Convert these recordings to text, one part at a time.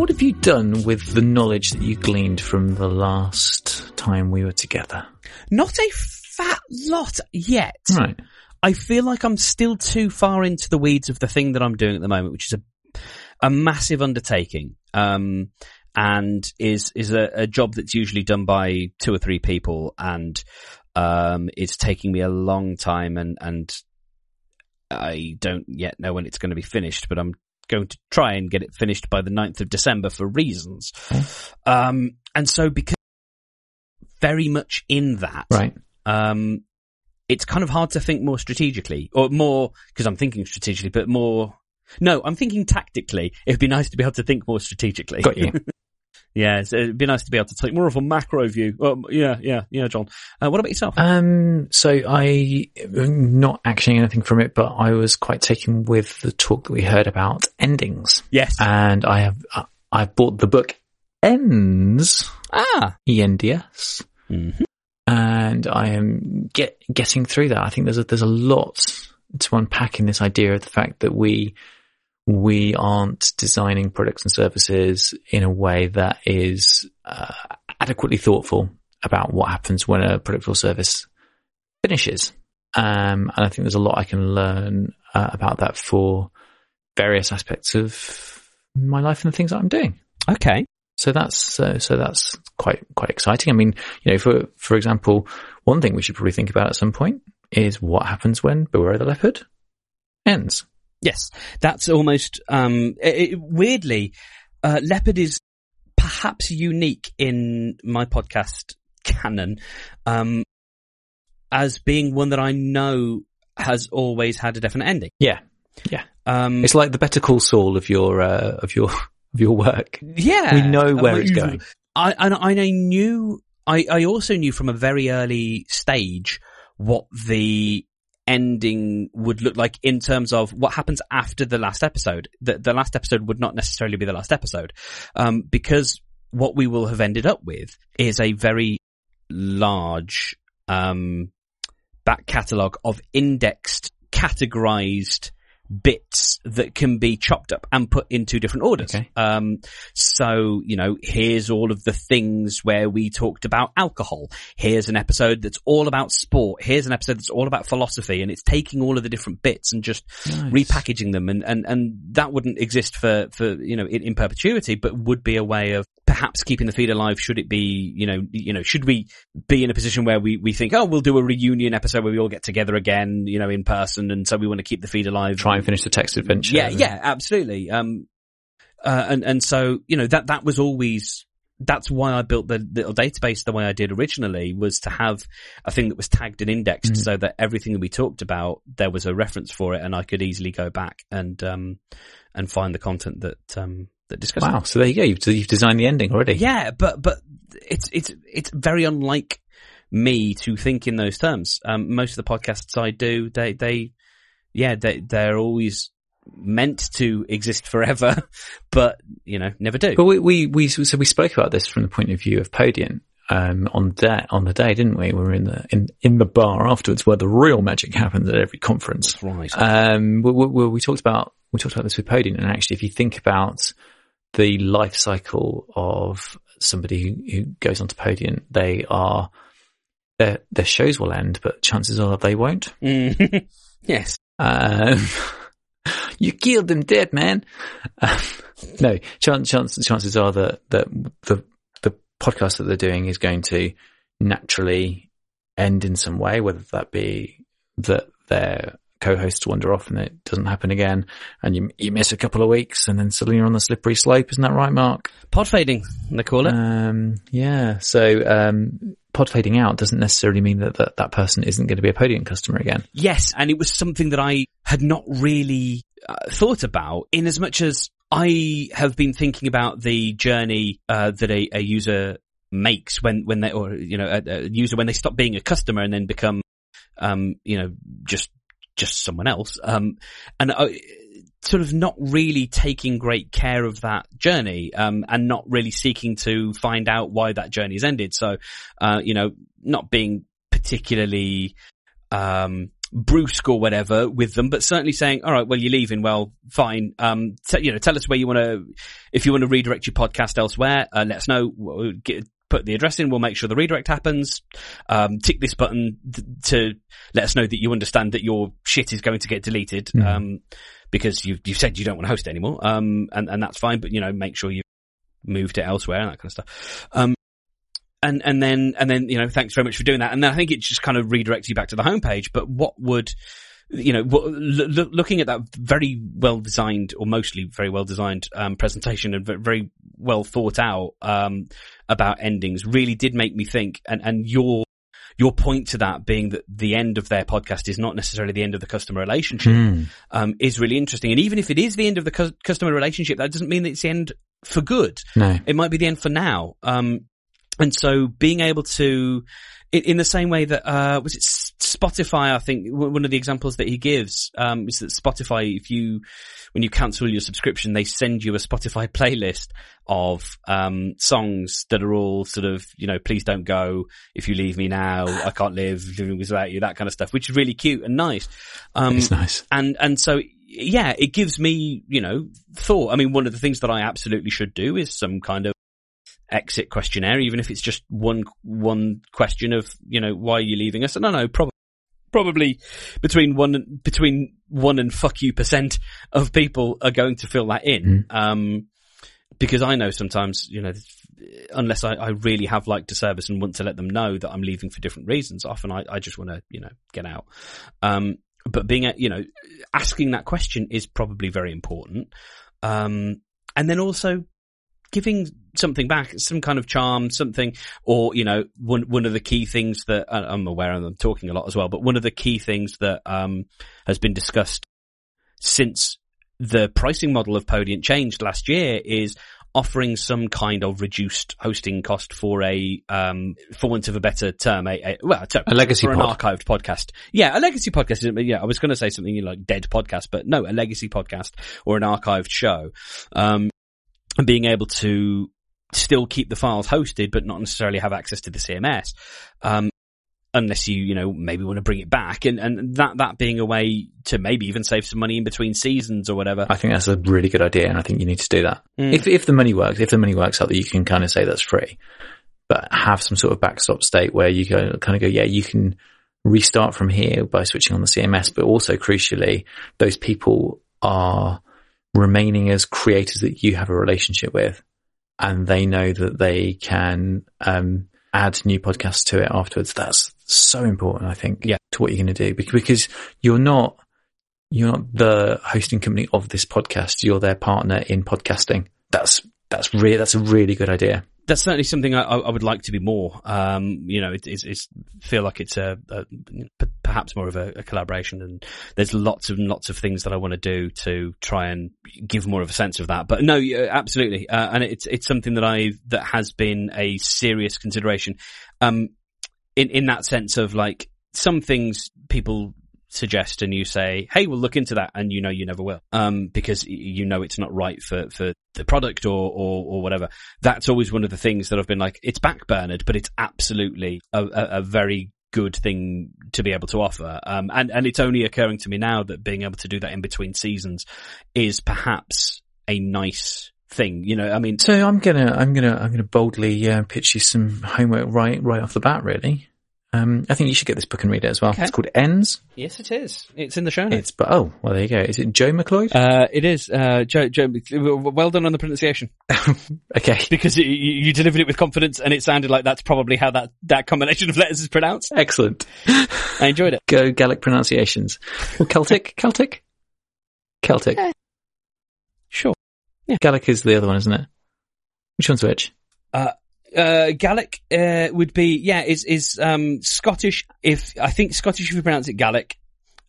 what have you done with the knowledge that you gleaned from the last time we were together? Not a fat lot yet. Right. I feel like I'm still too far into the weeds of the thing that I'm doing at the moment, which is a a massive undertaking. Um, and is is a, a job that's usually done by two or three people, and um, it's taking me a long time, and and I don't yet know when it's going to be finished, but I'm going to try and get it finished by the 9th of December for reasons. Um, and so because very much in that, Right. um, it's kind of hard to think more strategically or more because I'm thinking strategically, but more. No, I'm thinking tactically. It'd be nice to be able to think more strategically. Got you. yeah, so it'd be nice to be able to take more of a macro view. Um, yeah, yeah, yeah, John. Uh, what about yourself? Um, so I, not actioning anything from it, but I was quite taken with the talk that we heard about endings. yes. And I have, uh, I bought the book Ends, ah. E-N-D-S, Mhm. and I am get, getting through that. I think there's a, there's a lot to unpack in this idea of the fact that we, we aren't designing products and services in a way that is uh, adequately thoughtful about what happens when a product or service finishes. Um, and I think there's a lot I can learn uh, about that for various aspects of my life and the things that I'm doing. Okay. So that's uh, so that's quite quite exciting. I mean, you know, for for example, one thing we should probably think about at some point is what happens when Beware the Leopard ends. Yes, that's almost um, it, it- weirdly. Uh, Leopard is perhaps unique in my podcast canon, um, as being one that I know has always had a definite ending. Yeah, yeah. Um, It's like the Better Call Saul of your uh, of your of your work. yeah, We know where Uh, it's going. I and I knew. I, I also knew from a very early stage what the ending would look like in terms of what happens after the last episode. The, the last episode would not necessarily be the last episode, um, because what we will have ended up with is a very large um, back catalogue of indexed, categorized bits that can be chopped up and put into different orders. Okay. Um, so, you know, here's all of the things where we talked about alcohol. Here's an episode that's all about sport. Here's an episode that's all about philosophy and it's taking all of the different bits and just repackaging them and, and, and that wouldn't exist for, for, you know, in, in perpetuity, but would be a way of perhaps keeping the feed alive should it be, you know, you know, should we be in a position where we, we think, oh, we'll do a reunion episode where we all get together again, you know, in person and so we want to keep the feed alive. Try and finish the text adventure. Yeah, yeah, absolutely. Um, uh, and and so you know that that was always that's why I built the little database the way I did originally was to have a thing that was tagged and indexed so that everything that we talked about there was a reference for it and I could easily go back and um and find the content that um that discussed it. Wow. So there you go. You've, you've designed the ending already. Yeah, but but it's it's it's very unlike me to think in those terms. Um, most of the podcasts I do, they they yeah they they're always meant to exist forever, but you know never do. But we, we, we, so we spoke about this from the point of view of Podiant, um, on day, on the day, didn't we? We were in the, in, in the bar afterwards where the real magic happens at every conference. Right. Um, we, we, we talked about, we talked about this with Podiant and actually if you think about the life cycle of somebody who, goes onto Podiant, they are, their, their shows will end, but chances are they won't. Mm. yes. Um, you killed them dead, man. Um, no, chance, chance, chances are that, that the, the podcast that they're doing is going to naturally end in some way, whether that be that their co-hosts wander off and it doesn't happen again and you, you miss a couple of weeks and then suddenly you're on the slippery slope. Isn't that right, Mark? Pod fading, they call it. Um, yeah. So, um, pod fading out doesn't necessarily mean that, that that person isn't going to be a Podiant customer again. Yes, and it was something that I had not really uh, thought about in as much as I have been thinking about the journey uh, that a, a user makes when, when they, or, you know, a, a user when they stop being a customer and then become, um, you know, just, just someone else. Um, and I, sort of not really taking great care of that journey, um, and not really seeking to find out why that journey has ended. So, uh, you know, not being particularly, um, brusque or whatever with them, but certainly saying, all right, well, you're leaving. Well, fine. Um, t- you know, tell us where you want to, if you want to redirect your podcast elsewhere, uh, let us know. Get, put the address in. We'll make sure the redirect happens. Um, tick this button th- to let us know that you understand that your shit is going to get deleted. Mhm. Um, because you've, you've said you don't want to host it anymore. Um, and, and that's fine, but you know, make sure you moved it elsewhere and that kind of stuff. Um, and, and then, and then, you know, thanks very much for doing that. And then I think it just kind of redirects you back to the homepage. But what would, you know, looking at that very well designed or mostly very well designed, um, presentation and ve- very well thought out, um, about endings really did make me think and, and your, your point to that being that the end of their podcast is not necessarily the end of the customer relationship Hmm. um, is really interesting. And even if it is the end of the cu- customer relationship, that doesn't mean that it's the end for good. No. It might be the end for now. Um, and so being able to, in, in the same way that, uh, was it Spotify? I think one of the examples that he gives, um, is that Spotify, if you, when you cancel your subscription, they send you a Spotify playlist of, um, songs that are all sort of, you know, please don't go. If you leave me now, I can't live living without you, that kind of stuff, which is really cute and nice. Um, It's nice. and and so yeah, it gives me you know thought. I mean, one of the things that I absolutely should do is some kind of exit questionnaire, even if it's just one one question of you know why are you leaving us? And I know probably probably between one and- between one and fuck you percent of people are going to fill that in. Um, because I know sometimes, you know, unless I, I really have liked a service and want to let them know that I'm leaving for different reasons, often I, I just want to, you know, get out. Um, but being, a, you know, asking that question is probably very important. Um, and then also giving something back, some kind of charm, something, or, you know, one, one of the key things that I'm aware of, I'm talking a lot as well, but one of the key things that, um, has been discussed since the pricing model of Podiant changed last year is offering some kind of reduced hosting cost for a, um, for want of a better term, a, a well, a, A legacy for an archived podcast. Yeah, a legacy podcast. Yeah, I was going to say something like dead podcast, but no, a legacy podcast or an archived show. Um, and being able to still keep the files hosted, but not necessarily have access to the CMS. Um, unless you, you know, maybe want to bring it back and, and that, that being a way to maybe even save some money in between seasons or whatever. I think that's a really good idea, and I think you need to do that. Mm. If if the money works, if the money works out that you can kind of say that's free, but have some sort of backstop state where you go kind of go, yeah, you can restart from here by switching on the CMS, but also crucially, those people are remaining as creators that you have a relationship with, and they know that they can um, add new podcasts to it afterwards. That's so important, I think, Yeah. to what you're going to do because, because you're not you're not the hosting company of this podcast. You're their partner in podcasting. That's that's really that's a really good idea. That's certainly something I, I would like to be more. Um, you know, it, it's, it's feel like it's a, perhaps more of a, a collaboration, and there's lots and lots of things that I want to do to try and give more of a sense of that. But no, absolutely, uh, and it's it's something that I that has been a serious consideration. Um, in in that sense of like some things people suggest and you say, Hey, we'll look into that. And you know, you never will. Um, because you know, it's not right for, for the product or, or, or whatever. That's always one of the things that I've been like, it's backburnered, but it's absolutely a, a, a very good thing to be able to offer. Um, and, and it's only occurring to me now that being able to do that in between seasons is perhaps a nice thing. You know, I mean, So I'm gonna I'm gonna I'm gonna boldly uh, pitch you some homework right right off the bat. Really, um, I think you should get this book and read it as well. Okay. It's called Ends. yes, it is. It's in the show notes. It's but oh well there you go. Is it Joe Macleod? Uh, it is, uh, Joe, Joe, well done on the pronunciation. okay, because you, you delivered it with confidence and it sounded like that's probably how that, that combination of letters is pronounced. excellent. I enjoyed it. Go Gaelic pronunciations. Or Celtic, Celtic, Celtic. Sure. Yeah. Gaelic is the other one, isn't it? Which one's which? Uh, Gaelic, uh, would be, yeah, is, is, um, Scottish if, I think Scottish if you pronounce it Gaelic,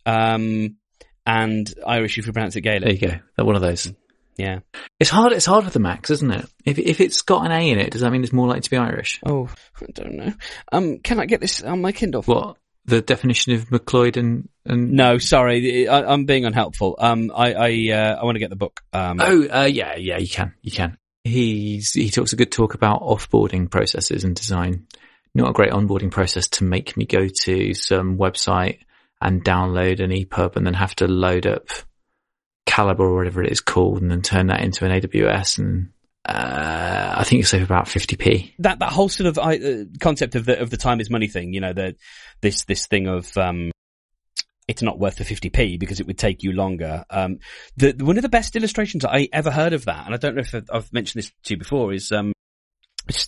um, and Irish if you pronounce it Gaelic. There you go. That one of those. Yeah. It's hard. It's hard with the Macs, isn't it? If if it's got an A in it, does that mean it's more likely to be Irish? Oh, I don't know. Um, can I get this on my Kindle? What the definition of Macleod and and No, sorry, I, I'm being unhelpful. Um, I, I, uh, I want to get the book. Um, Oh, uh, yeah, yeah, you can, you can. He's he talks a good talk about offboarding processes and design. Not a great onboarding process to make me go to some website and download an EPUB and then have to load up Calibre or whatever it is called and then turn that into an AWS and uh, I think you save about 50p. That that whole sort of uh, concept of the of the time is money thing, you know, the this this thing of um, it's not worth the 50p because it would take you longer. Um, the, one of the best illustrations I ever heard of that, and I don't know if I've mentioned this to you before, is um,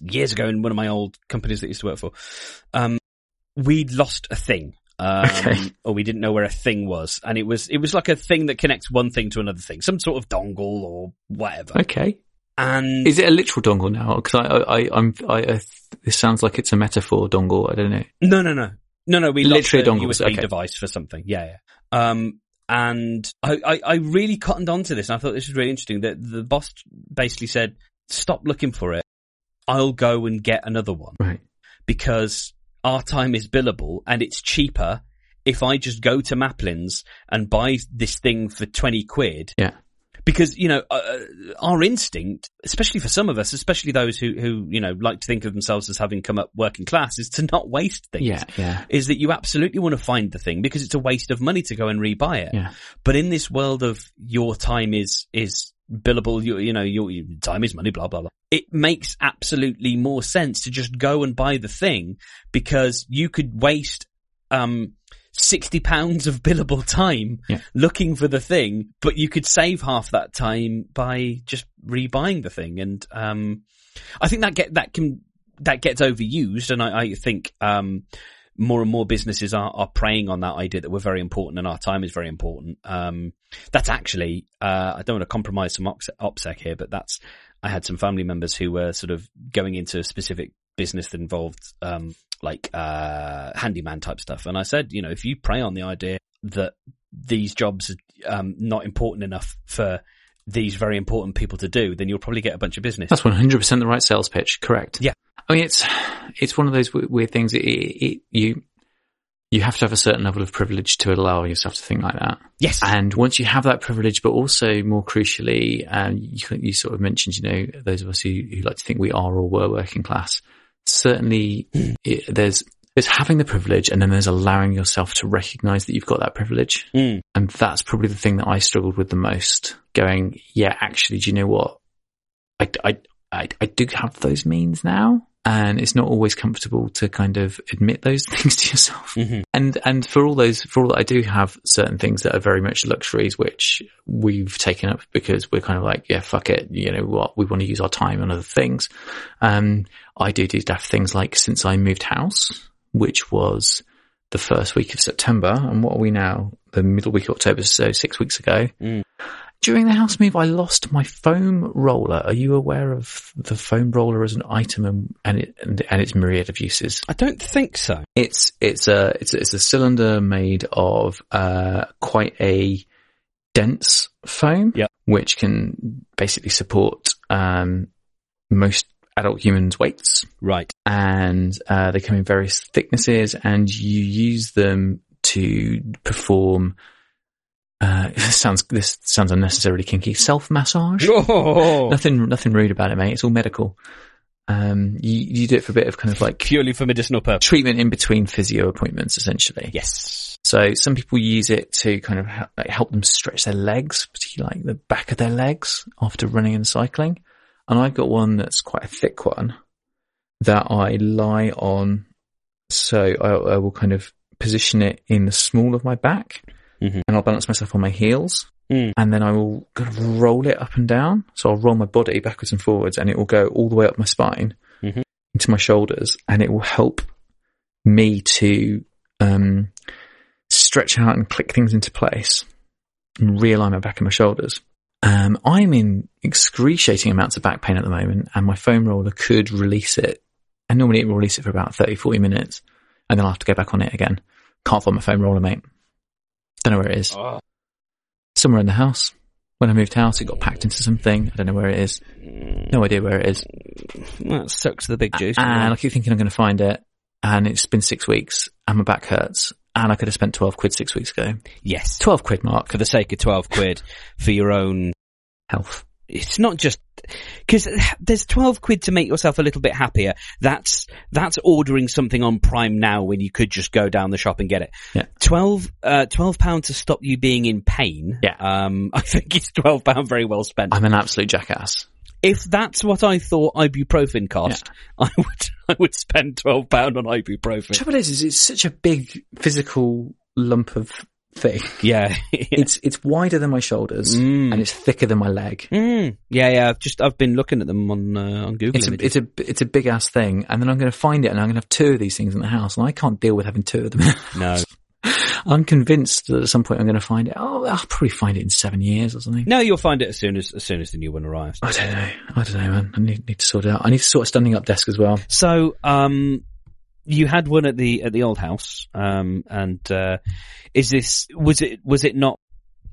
years ago in one of my old companies that I used to work for. Um, we'd lost a thing. Um, okay. or we didn't know where a thing was. And it was, it was like a thing that connects one thing to another thing, some sort of dongle or whatever. Okay. And is it a literal dongle now? Because I, I, I'm, I, I, this sounds like it's a metaphor dongle. I don't know. No, no, no, no, no. We literally a USB okay. device for something. Yeah, yeah. Um, and I, I, I really cottoned onto this, and I thought this was really interesting. That the boss basically said, "Stop looking for it. I'll go and get another one." Right. Because our time is billable and it's cheaper if I just go to Maplins and buy this thing for 20 quid. Yeah. Because, you know, uh, uh, our instinct, especially for some of us, especially those who, who, you know, like to think of themselves as having come up working class is to not waste things. Yeah, yeah. Is that you absolutely want to find the thing because it's a waste of money to go and rebuy it. Yeah. But in this world of your time is, is billable, you, you know, your, your time is money, blah, blah, blah it makes absolutely more sense to just go and buy the thing because you could waste, um, 60 pounds of billable time yeah. looking for the thing, but you could save half that time by just rebuying the thing. And, um, I think that get, that can, that gets overused. And I, I think, um, more and more businesses are, are preying on that idea that we're very important and our time is very important. Um, that's actually, uh, I don't want to compromise some OPSEC here, but that's I had some family members who were sort of going into specific business that involved, um, like, uh, handyman type stuff. And I said, you know, if you prey on the idea that these jobs are um, not important enough for these very important people to do, then you'll probably get a bunch of business. That's 100% the right sales pitch. Correct. Yeah. I mean, it's, it's one of those weird things. It, it, you, you have to have a certain level of privilege to allow yourself to think like that. Yes. And once you have that privilege, but also more crucially, um, you, you sort of mentioned, you know, those of us who, who like to think we are or were working class, certainly it, there's, there's having the privilege and then there's allowing yourself to recognize that you've got that privilege. Mm. And that's probably the thing that I struggled with the most going, yeah, actually, do you know what? I, I, I, I do have those means now and it's not always comfortable to kind of admit those things to yourself. Mm-hmm. And and for all those, for all that I do have certain things that are very much luxuries, which we've taken up because we're kind of like, yeah, fuck it, you know what, we want to use our time on other things. Um, I do do daft things like since I moved house, which was the first week of September, and what are we now? The middle week of October, so six weeks ago. Mm during the house move, I lost my foam roller. Are you aware of the foam roller as an item and, and, it, and, and its myriad of uses? I don't think so. It's it's a it's a, it's a cylinder made of uh, quite a dense foam, yep. which can basically support um, most adult humans' weights. Right. And uh, they come in various thicknesses, and you use them to perform uh, this sounds this sounds unnecessarily kinky. Self massage. Oh. nothing nothing rude about it, mate. It's all medical. Um, you you do it for a bit of kind of like purely for medicinal purpose. Treatment in between physio appointments, essentially. Yes. So some people use it to kind of help, like, help them stretch their legs, particularly like the back of their legs after running and cycling. And I've got one that's quite a thick one that I lie on. So I, I will kind of position it in the small of my back mm-hmm. and I'll balance myself on my heels. Mm. And then I will kind of roll it up and down. So I'll roll my body backwards and forwards and it will go all the way up my spine mm-hmm. into my shoulders and it will help me to, um, stretch out and click things into place and realign my back and my shoulders. Um, I'm in excruciating amounts of back pain at the moment and my foam roller could release it. And normally it will release it for about 30, 40 minutes and then I'll have to go back on it again. Can't find my foam roller, mate. Don't know where it is. Oh. Somewhere in the house. When I moved house, it got packed into something. I don't know where it is. No idea where it is. That sucks the big juice. And I keep thinking I'm going to find it. And it's been six weeks and my back hurts. And I could have spent 12 quid six weeks ago. Yes. 12 quid, Mark. For the sake of 12 quid for your own health. It's not just because there's 12 quid to make yourself a little bit happier. That's, that's ordering something on Prime now when you could just go down the shop and get it. Yeah. 12, uh, 12 pounds to stop you being in pain. Yeah. Um, I think it's 12 pound very well spent. I'm an absolute jackass. if that's what I thought ibuprofen cost, I would, I would spend 12 pound on ibuprofen. The trouble is, is it's such a big physical lump of thing. Yeah. It's it's wider than my shoulders Mm. and it's thicker than my leg. Mm. Yeah, yeah. I've just I've been looking at them on uh, on Google It's a, it's a it's a big ass thing, and then I'm going to find it, and I'm going to have two of these things in the house, and I can't deal with having two of them. no, I'm convinced that at some point I'm going to find it. Oh, I'll probably find it in seven years or something. no. You'll find it as soon as as soon as the new one arrives. I don't know. I don't know, man. I need, need to sort it out. I need to sort a standing up desk as well. So, um, you had one at the at the old house, um, and uh, is this was it was it not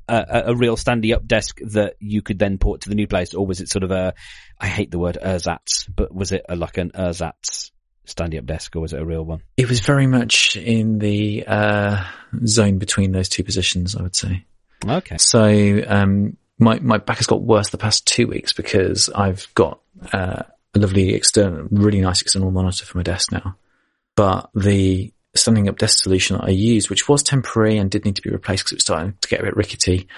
a, a- real standing up desk that you could then port to the new place, or was it sort of a I hate the word ersatz, but was it a, like an ersatz standing up desk, or was it a real one? It was very much in the uh, zone between those two positions, I would say. Okay, So um, my my back has got worse the past two weeks because I've got uh, a lovely external, really nice external monitor for my desk now. But the standing up desk solution that I used, which was temporary and did need to be replaced because it was starting to get a bit rickety,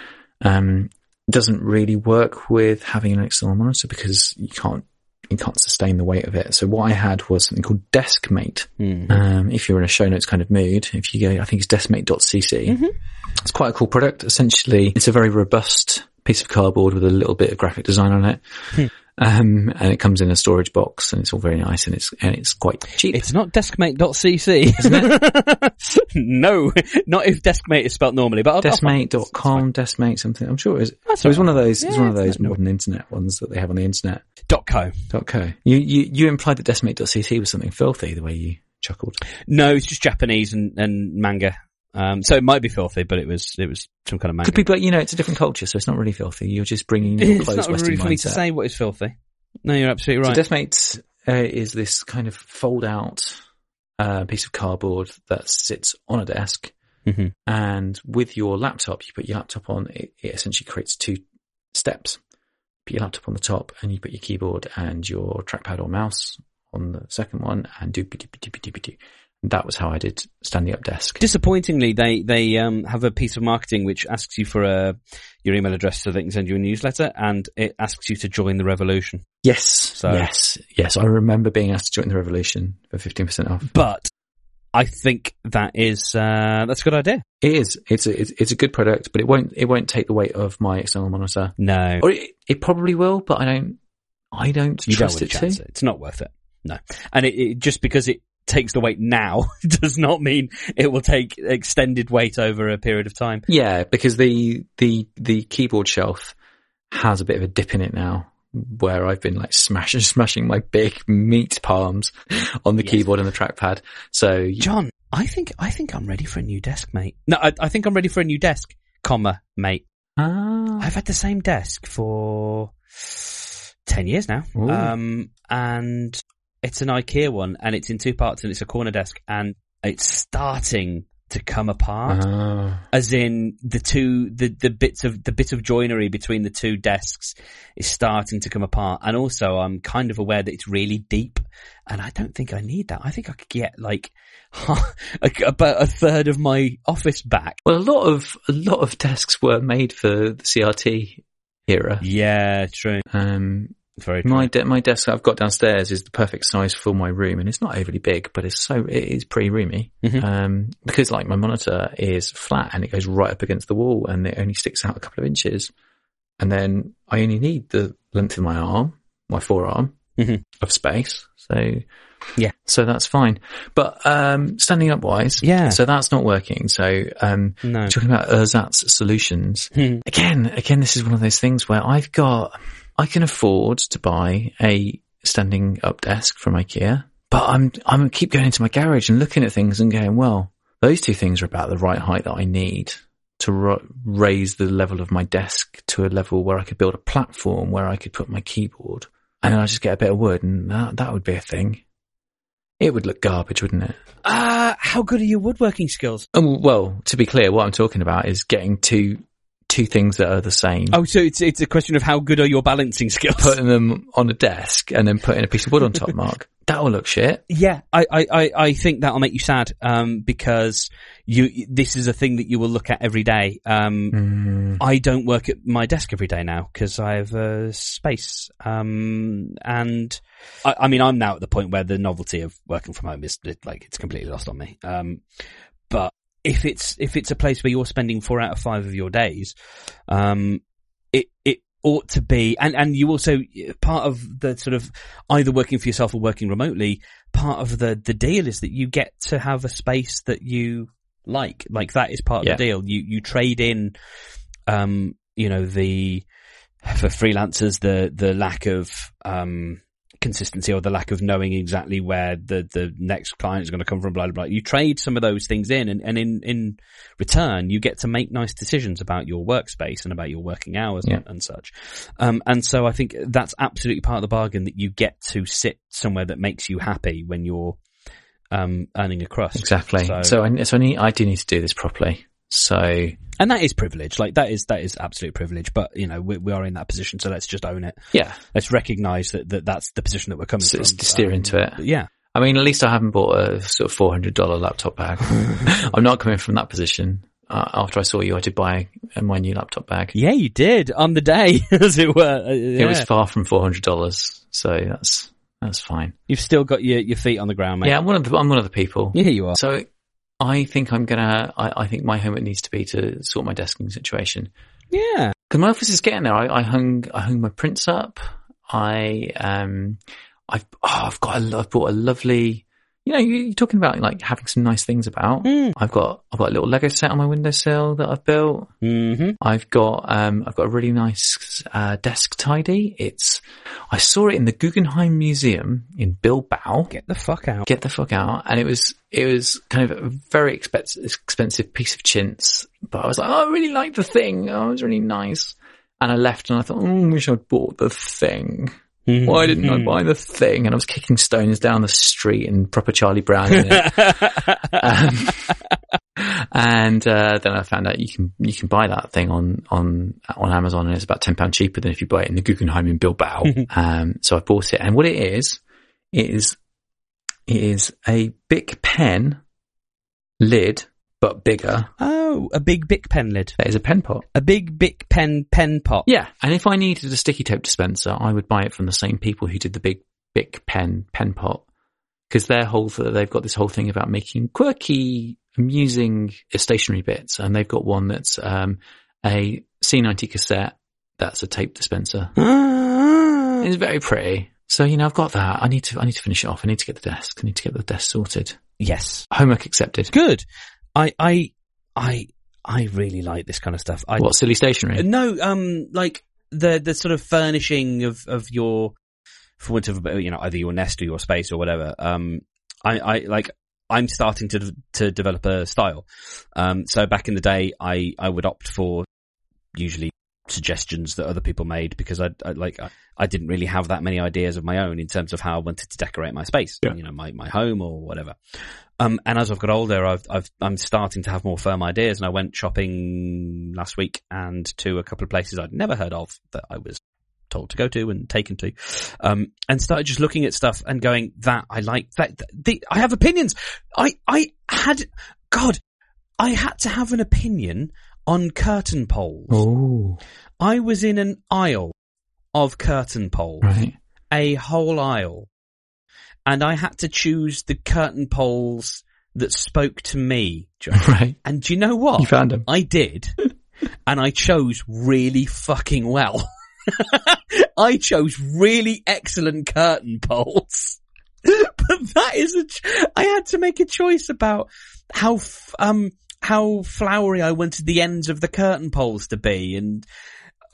um, doesn't really work with having an external monitor because you can't you can't sustain the weight of it. So what I had was something called DeskMate. Hmm. Um, if you're in a show notes kind of mood, if you go, I think it's deskmate.cc. It's quite a cool product. Essentially, it's a very robust piece of cardboard with a little bit of graphic design on it. Um, and it comes in a storage box and it's all very nice and it's, and it's quite cheap. It's not deskmate.cc. Isn't it? no, not if deskmate is spelt normally, but I'll, I'll Deskmate.com, Deskmate something. I'm sure it is. That's So it's one of those, it's one of those modern internet ones that they have on the internet. Dot co. Dot co. You, you, you implied that Deskmate.cc was something filthy the way you chuckled. No, it's just Japanese and, and manga. Um, so it might be filthy, but it was it was some kind of manga. Could be, but you know, it's a different culture, so it's not really filthy. You're just bringing your not Western really for me to say what is filthy. No, you're absolutely right. So DeskMate uh, is this kind of fold out uh, piece of cardboard that sits on a desk. Mhm. And with your laptop, you put your laptop on, it, it essentially creates two steps. Put your laptop on the top and you put your keyboard and your trackpad or mouse on the second one and do doopy doopy doopy. And that was how I did standing up desk. Disappointingly, they they um, have a piece of marketing which asks you for a your email address so they can send you a newsletter, and it asks you to join the revolution. Yes. So- yes. Yes. I remember being asked to join the revolution for 15% off. But I think that is uh, that's a good idea. It is. It's a, it's, it's a good product, but it won't, it won't take the weight of my external monitor. No, Or it, it probably will, but I don't, I don't you don't trust it to to. it. It's not worth it. No, and it, it just because it takes the weight now does not mean it will take extended weight over a period of time. Yeah, because the, the, the keyboard shelf has a bit of a dip in it now where I've been like smashing, smashing my big meat palms on the Yes. keyboard and the trackpad. So John, I think I think I'm ready for a new desk, mate. No, I, I think I'm ready for a new desk, comma, mate. ah, I've had the same desk for ten years now, Ooh. um, and it's an IKEA one, and it's in two parts, and it's a corner desk, and it's starting to come apart. ah. As in the two, the the bits of the bit of joinery between the two desks is starting to come apart, and also I'm kind of aware that it's really deep, and I don't think I need that. I think I could get like about a third of my office back. Well, a lot of, a lot of desks were made for the CRT era. Yeah, true. Um, Very. My de- my desk I've got downstairs is the perfect size for my room, and it's not overly big, but it's so it is pretty roomy. Mhm. Um, because like my monitor is flat and it goes right up against the wall, and it only sticks out a couple of inches, and then I only need the length of my arm, my forearm, Mhm. of space. So Yeah. so that's fine. But um, standing up wise, Yeah. so that's not working. So um, no. talking about ersatz solutions Hmm. again, again, this is one of those things where I've got, I can afford to buy a standing up desk from IKEA, but I'm, I'm keep going into my garage and looking at things and going, well, those two things are about the right height that I need to ro- raise the level of my desk to a level where I could build a platform where I could put my keyboard and then I just get a bit of wood and that, that would be a thing. It would look garbage, wouldn't it? Uh, how good are your woodworking skills? Oh, well, to be clear, what I'm talking about is getting two two things that are the same. Oh, so it's it's a question of how good are your balancing skills? Putting them on a desk and then putting a piece of wood on top, Mark. That'll look shit. Yeah, I, I, I, I think that'll make you sad, um, because you, this is a thing that you will look at every day. Um, Mm. I don't work at my desk every day now because I have uh, space. Um, and I, I mean, I'm now at the point where the novelty of working from home is like it's completely lost on me. Um, but if it's if it's a place where you're spending four out of five of your days, um, it it ought to be, and and you also part of the sort of either working for yourself or working remotely. Part of the the deal is that you get to have a space that you like. Like that is part Yeah. of the deal. You you trade in, um, you know the for freelancers the the lack of um consistency or the lack of knowing exactly where the, the next client is going to come from, blah, blah, blah. You trade some of those things in and, and in, in return, you get to make nice decisions about your workspace and about your working hours Yeah. and, and such. Um, and so I think that's absolutely part of the bargain that you get to sit somewhere that makes you happy when you're, um, earning a crust. Exactly. So- So, I, so I need, I do need to do this properly. So And that is privilege. Like that is, that is absolute privilege. But, you know, we, we are in that position. So let's just own it. yeah, Let's recognize that, that that's the position that we're coming So from. it's to steer into it. Yeah. I mean, at least I haven't bought a sort of four hundred dollar laptop bag. I'm not coming from that position. Uh, after I saw you, I did buy my new laptop bag. Yeah, you did on the day, as it were. Uh, It was far from four hundred dollars, so that's that's fine. You've still got your, your feet on the ground, mate. Yeah, I'm one of the I'm one of the people. Yeah, you are. So I think I'm gonna. I, I think my homework needs to be to sort my desking situation Yeah. because my office is getting there. I, I hung I hung my prints up. I um I've oh, I've got a, I've bought a lovely. You know, you- you're talking about like having some nice things about. Mm. I've got I've got a little Lego set on my windowsill that I've built. Mm-hmm. I've got um I've got a really nice uh, desk tidy. It's I saw it in the Guggenheim Museum in Bilbao. Get the fuck out. Get the fuck out! And it was it was kind of a very expensive expensive piece of chintz, but I was like, oh, I really like the thing. Oh, it was really nice. And I left and I thought, oh, I wish I'd bought the thing. Why didn't I buy the thing? And I was kicking stones down the street and proper Charlie Brown in it. um, and uh, then I found out you can you can buy that thing on on on Amazon, and it's about ten pound cheaper than if you buy it in the Guggenheim in Bilbao. um, so I bought it, and what it is is it is a big pen lid, but bigger. Oh, a big Bic pen lid. That is a pen pot. A big Bic pen pen pot. Yeah, and if I needed a sticky tape dispenser, I would buy it from the same people who did the big Bic pen pen pot because their whole they've got this whole thing about making quirky, amusing stationary bits, and they've got one that's um, a C90 cassette that's a tape dispenser. It's very pretty. So you know, I've got that. I need to I need to finish it off. I need to get the desk. I need to get the desk sorted. Yes. Homework accepted. Good. I, I, I, I really like this kind of stuff. I, What silly stationery? No, um, like the the sort of furnishing of of your, for want of you know, either your nest or your space or whatever. Um, I, I like. I'm starting to to develop a style. Um, so back in the day, I I would opt for usually suggestions that other people made because I, I like I, I didn't really have that many ideas of my own in terms of how I wanted to decorate my space, Yeah. you know, my my home or whatever. Um, and as I've got older, I've, I've, I'm starting to have more firm ideas and I went shopping last week and to a couple of places I'd never heard of that I was told to go to and taken to, um, and started just looking at stuff and going, that I like that, th- the, I have opinions. I, I had, God, I had to have an opinion on curtain poles. Oh, I was in an aisle of curtain poles right. a whole aisle and I had to choose the curtain poles that spoke to me, John. Right. And do you know what? You found them. I did. and I chose really fucking well. I chose really excellent curtain poles. but that is a, ch- I had to make a choice about how, f- um, how flowery I wanted the ends of the curtain poles to be and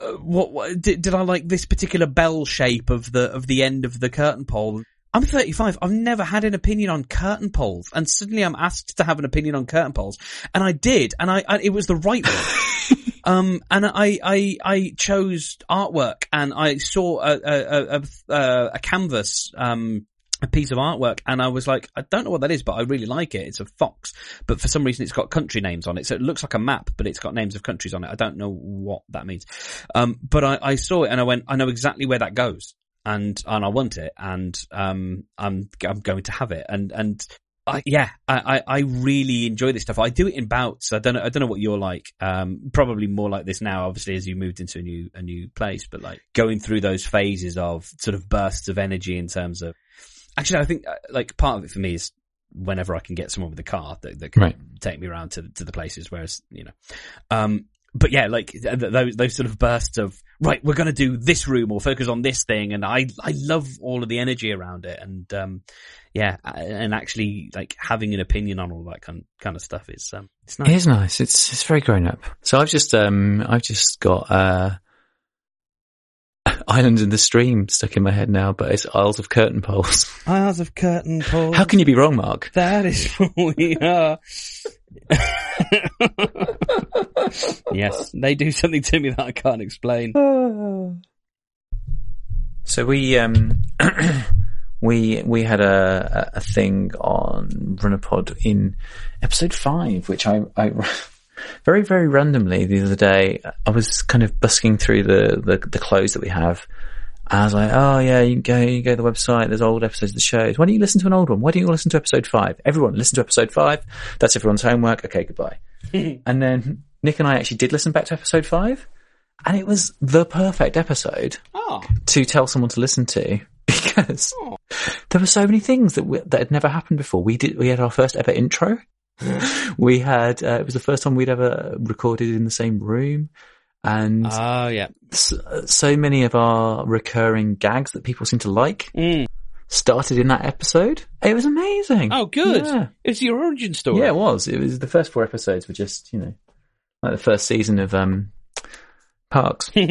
uh, what, what did, did I like this particular bell shape of the, of the end of the curtain pole? I'm 35. I've never had an opinion on curtain poles, and suddenly I'm asked to have an opinion on curtain poles, and I did, and I, I it was the right one. um, and I, I, I chose artwork, and I saw a a, a, a, a canvas um a piece of artwork and I was like, I don't know what that is, but I really like it. It's a fox, but for some reason it's got country names on it. So it looks like a map, but it's got names of countries on it. I don't know what that means. Um, but I, I saw it and I went, I know exactly where that goes and, and I want it and, um, I'm, I'm going to have it. And, and I, yeah, I, I really enjoy this stuff. I do it in bouts. I don't know. I don't know what you're like. Um, probably more like this now, obviously, as you moved into a new a new place. But like going through those phases of sort of bursts of energy in terms of Actually, I think uh, like part of it for me is whenever I can get someone with a car that, that can right. take me around to to the places. Whereas you know, um, but yeah, like those those sort of bursts of right, we're going to do this room or focus on this thing, and I I love all of the energy around it, and um, yeah, and actually like having an opinion on all that kind kind of stuff is um, it's nice. It is nice. It's it's very grown up. So I've just um I've just got uh Island in the Stream stuck in my head now, but it's Isles of Curtain Poles. Isles of Curtain Poles. How can you be wrong, Mark? That is what we are. yes, they do something to me that I can't explain. So we um we we had a a thing on Runnerpod in episode five, which I I very, very randomly the other day, I was kind of busking through the, the, the clothes that we have. I was like, oh yeah, you go, you go to the website, there's old episodes of the shows. Why don't you listen to an old one? Why don't you listen to episode five? Everyone listen to episode five. That's everyone's homework. Okay, goodbye. and then Nick and I actually did listen back to episode five and it was the perfect episode oh. to tell someone to listen to because oh. there were so many things that we, that had never happened before. We did, we had our first ever intro we had uh, it was the first time we'd ever recorded in the same room. And oh yeah. so, so, many of our recurring gags that people seem to like mm. started in that episode. It was amazing. Oh good. Yeah. it's your origin story. Yeah it was. It was the first four episodes were just you know like the first season of um Parks. yeah,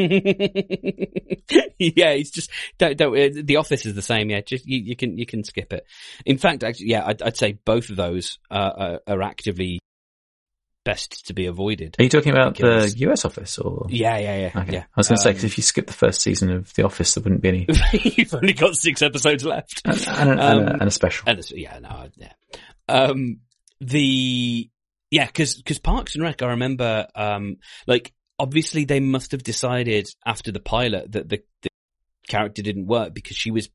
it's just don't, don't, uh, the office is the same. Yeah, just you, you can you can skip it. In fact, actually, yeah, I'd, I'd say both of those uh, are, are, actively best to be avoided. Are you talking about the US office or? Yeah, yeah, yeah. Okay. yeah. I was going to um, say because if you skip the first season of The Office, there wouldn't be any. You've only got six episodes left, and, and, a, um, and, a, and a, special. And a, yeah, no, yeah. Um, the yeah, because because Parks and Rec, I remember, um, like obviously they must have decided after the pilot that the, the character didn't work because she was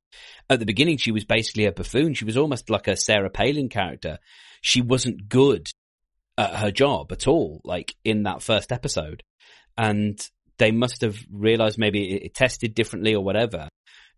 at the beginning she was basically a buffoon. She was almost like a Sarah Palin character. She wasn't good at her job at all, like in that first episode. And they must have realized maybe it, it tested differently or whatever.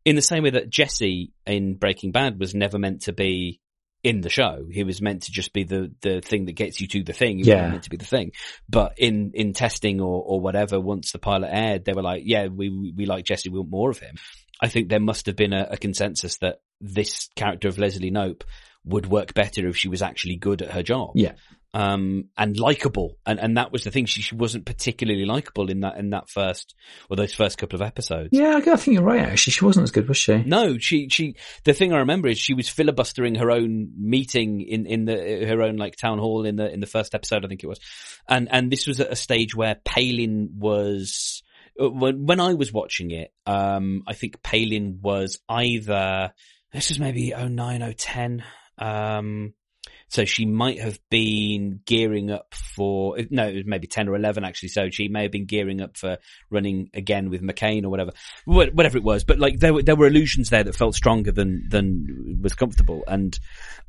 In the same way that Jesse in Breaking Bad was never meant to be in the show. He was meant to just be the, the thing that gets you to the thing. He yeah. meant to be the thing. But in, in testing or, or whatever, once the pilot aired, they were like, yeah, we, we, we like Jesse. We want more of him. I think there must have been a, a consensus that this character of Leslie Knope would work better if she was actually good at her job. Yeah um, and likable. And, and that was the thing. She, she wasn't particularly likable in that, in that first, or those first couple of episodes. Yeah, I think you're right, actually. She wasn't as good, was she? No, she, she, the thing I remember is she was filibustering her own meeting in, in the, her own like town hall in the, in the first episode, I think it was. And, and this was at a stage where Palin was, uh, when, when I was watching it, um, I think Palin was either, this is maybe 09, 010, um, so she might have been gearing up for, no, it was maybe 10 or 11 actually. So she may have been gearing up for running again with McCain or whatever, whatever it was. But like there were, there were illusions there that felt stronger than, than was comfortable. And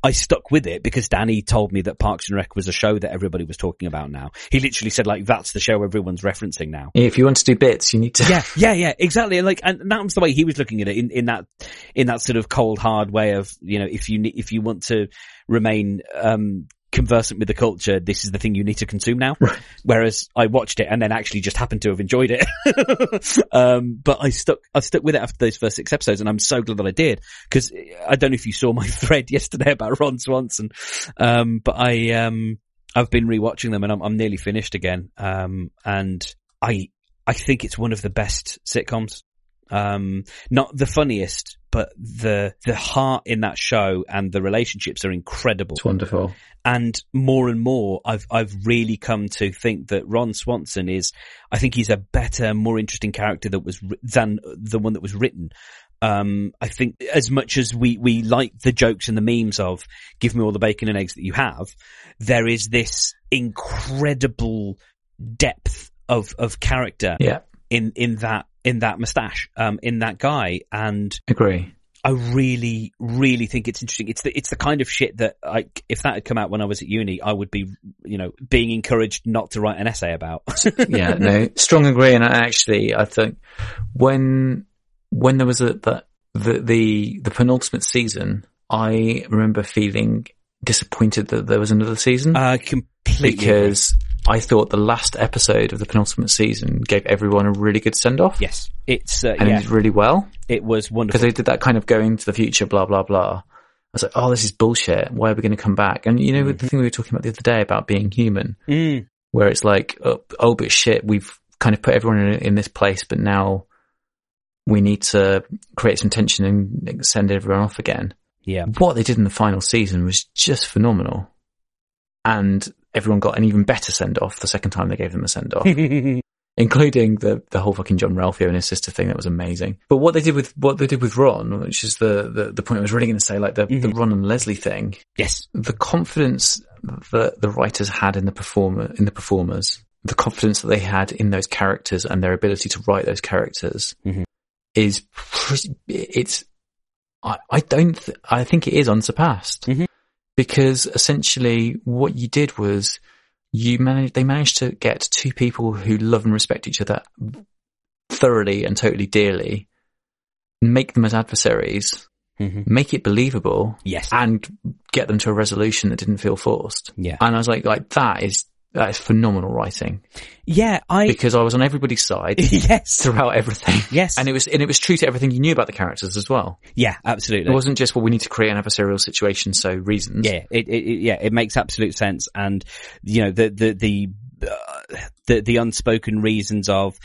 I stuck with it because Danny told me that Parks and Rec was a show that everybody was talking about now. He literally said like, that's the show everyone's referencing now. If you want to do bits, you need to. yeah, yeah, yeah, exactly. And like, and that was the way he was looking at it in, in that, in that sort of cold hard way of, you know, if you, if you want to, remain um, conversant with the culture, this is the thing you need to consume now. Right. Whereas I watched it and then actually just happened to have enjoyed it. um, but I stuck, I stuck with it after those first six episodes and I'm so glad that I did. Cause I don't know if you saw my thread yesterday about Ron Swanson. Um, but I, um, I've been rewatching them and I'm, I'm nearly finished again. Um, and I, I think it's one of the best sitcoms. Um, not the funniest, but the the heart in that show and the relationships are incredible. It's wonderful. And more and more, I've I've really come to think that Ron Swanson is. I think he's a better, more interesting character that was than the one that was written. Um, I think as much as we, we like the jokes and the memes of give me all the bacon and eggs that you have, there is this incredible depth of, of character Yeah, in, in that, in that mustache, um, in that guy. And agree. I really, really think it's interesting. It's the, it's the kind of shit that like, if that had come out when I was at uni, I would be, you know, being encouraged not to write an essay about. yeah, no, strong agree. And I actually, I think when when there was a the the, the penultimate season, I remember feeling disappointed that there was another season uh, completely. because I thought the last episode of the penultimate season gave everyone a really good send off. yes, it's, uh, And yeah, it did really well it was wonderful. because they did that kind of going to the future, blah, blah, blah. I was like, oh, this is bullshit. Why are we going to come back? And you know, the thing we were talking about the other day about being human, Mm, where it's like, oh, oh but shit, we've kind of put everyone in, in this place, but now we need to create some tension and send everyone off again. Yeah. What they did in the final season was just phenomenal. And everyone got an even better send off the second time they gave them a send off, including the, the whole fucking Jean-Ralphio and his sister thing. That was amazing. But what they did with, what they did with Ron, which is the, the, the point I was really going to say, like the, the Ron and Leslie thing, yes. the confidence that the writers had in the performer in the performers, the confidence that they had in those characters and their ability to write those characters Mhm. is pretty, it's I, I don't th- I think it is unsurpassed Mhm. because essentially what you did was you managed they managed to get two people who love and respect each other thoroughly and totally dearly make them as adversaries hmm make it believable Yes. and get them to a resolution that didn't feel forced. Yeah. And I was like, like that is that is phenomenal writing Yeah. I. because I was on everybody's side yes. throughout everything. Yes. And it was and it was true to everything you knew about the characters as well. Yeah. Absolutely. It wasn't just well we need to create an adversarial situation so reasons. Yeah, it, it, it yeah, it makes absolute sense, and you know the the the uh, the, the unspoken reasons of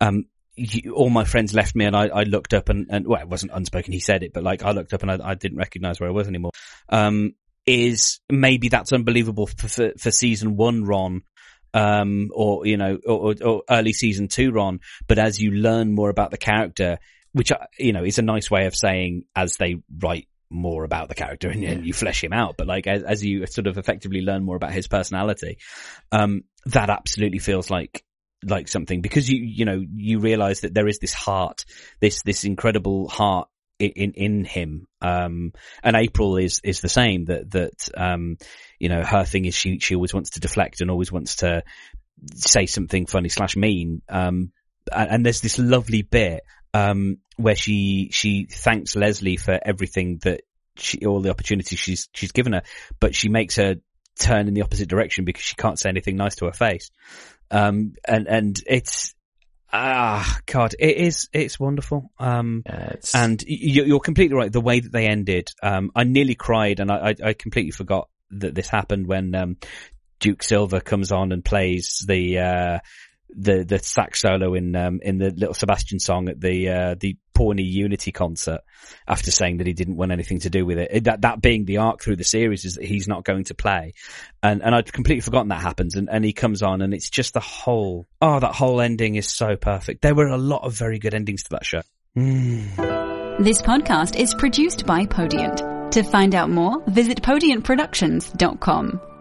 um. You, all my friends left me, and I, I looked up, and, and well, it wasn't unspoken. He said it, but like I looked up, and I, I didn't recognize where I was anymore. Um, is maybe that's unbelievable for for, for season one, Ron, um, or you know, or, or, early season two, Ron. But as you learn more about the character, which uh, you know is a nice way of saying as they write more about the character and, and you flesh him out. But like as, as you sort of effectively learn more about his personality, um, that absolutely feels like like something because you you know you realize that there is this heart, this this incredible heart in in, him. Um, and April is is the same that that um, you know her thing is she she always wants to deflect and always wants to say something funny slash mean. Um, and, and there's this lovely bit um, where she she thanks Leslie for everything that she all the opportunities she's she's given her, but she makes her turn in the opposite direction because she can't say anything nice to her face. Um, and and it's ah God, it is it's wonderful. Um, Yeah, it's, and y- y- you're completely right. The way that they ended, um, I nearly cried, and I, I, I completely forgot that this happened when um, Duke Silver comes on and plays the uh, the the sax solo in um, in the little Sebastian song at the uh, the Pawnee Unity concert. After saying that he didn't want anything to do with it, that that being the arc through the series is that he's not going to play, and and I'd completely forgotten that happens, and, and he comes on, and it's just the whole oh that whole ending is so perfect. There were a lot of very good endings to that show. Mm. This podcast is produced by Podiant. To find out more, visit podiantproductions.com.